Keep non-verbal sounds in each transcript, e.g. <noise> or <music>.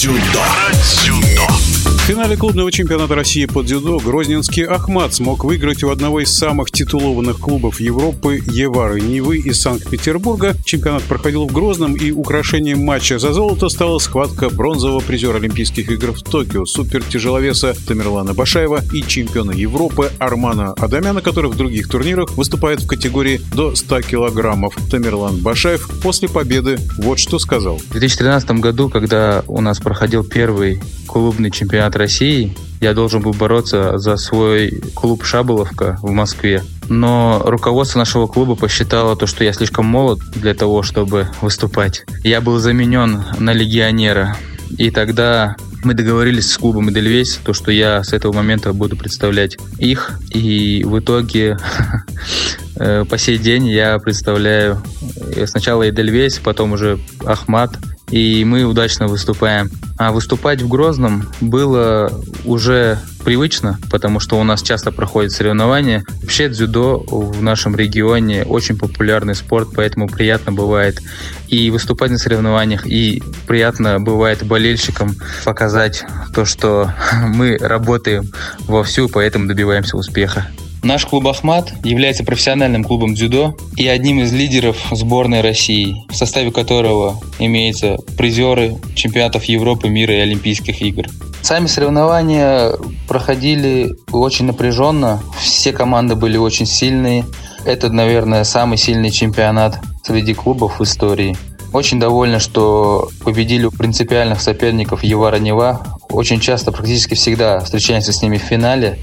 дзюдо. Про дзюдо. В финале клубного чемпионата России по дзюдо Грозненский Ахмат смог выиграть у одного из самых титулованных клубов Европы Евары Нивы из Санкт-Петербурга. Чемпионат проходил в Грозном, и украшением матча за золото стала схватка бронзового призера Олимпийских игр в Токио, супертяжеловеса Тамерлана Башаева и чемпиона Европы Армана Адамяна, который в других турнирах выступает в категории до 100 килограммов. Тамерлан Башаев после победы вот что сказал. В 2013 году, когда у нас проходил первый клубный чемпионат России. Я должен был бороться за свой клуб «Шаболовка» в Москве. Но руководство нашего клуба посчитало то, что я слишком молод для того, чтобы выступать. Я был заменен на легионера. И тогда мы договорились с клубом Эдельвейс, то, что я с этого момента буду представлять их. И в итоге <laughs> э, по сей день я представляю э, сначала Эдельвейс, потом уже Ахмат, и мы удачно выступаем. А выступать в Грозном было уже привычно, потому что у нас часто проходят соревнования. Вообще дзюдо в нашем регионе очень популярный спорт, поэтому приятно бывает и выступать на соревнованиях, и приятно бывает болельщикам показать то, что <laughs> мы работаем вовсю, поэтому добиваемся успеха. Наш клуб «Ахмат» является профессиональным клубом дзюдо и одним из лидеров сборной России, в составе которого имеются призеры чемпионатов Европы, мира и Олимпийских игр. Сами соревнования проходили очень напряженно, все команды были очень сильные. Это, наверное, самый сильный чемпионат среди клубов в истории. Очень довольна, что победили у принципиальных соперников Евара Нева. Очень часто, практически всегда встречаемся с ними в финале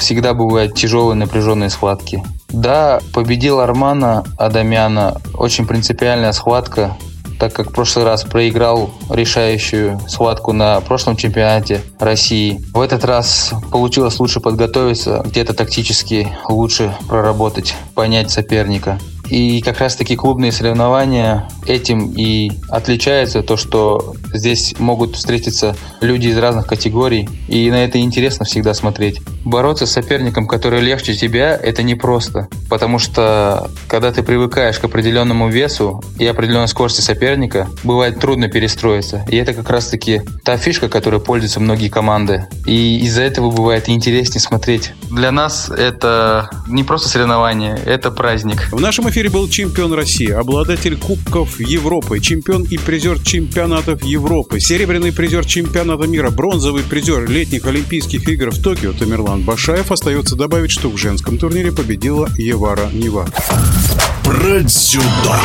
всегда бывают тяжелые напряженные схватки. Да, победил Армана Адамяна. Очень принципиальная схватка, так как в прошлый раз проиграл решающую схватку на прошлом чемпионате России. В этот раз получилось лучше подготовиться, где-то тактически лучше проработать, понять соперника. И как раз-таки клубные соревнования этим и отличаются, то, что здесь могут встретиться люди из разных категорий, и на это интересно всегда смотреть. Бороться с соперником, который легче тебя, это непросто, потому что когда ты привыкаешь к определенному весу и определенной скорости соперника, бывает трудно перестроиться. И это как раз-таки та фишка, которой пользуются многие команды. И из-за этого бывает интереснее смотреть. Для нас это не просто соревнование, это праздник. В нашем эфире эфире был чемпион России, обладатель Кубков Европы, чемпион и призер чемпионатов Европы, серебряный призер чемпионата мира, бронзовый призер летних Олимпийских игр в Токио Тамерлан Башаев. Остается добавить, что в женском турнире победила Евара Нева. Про дзюдо.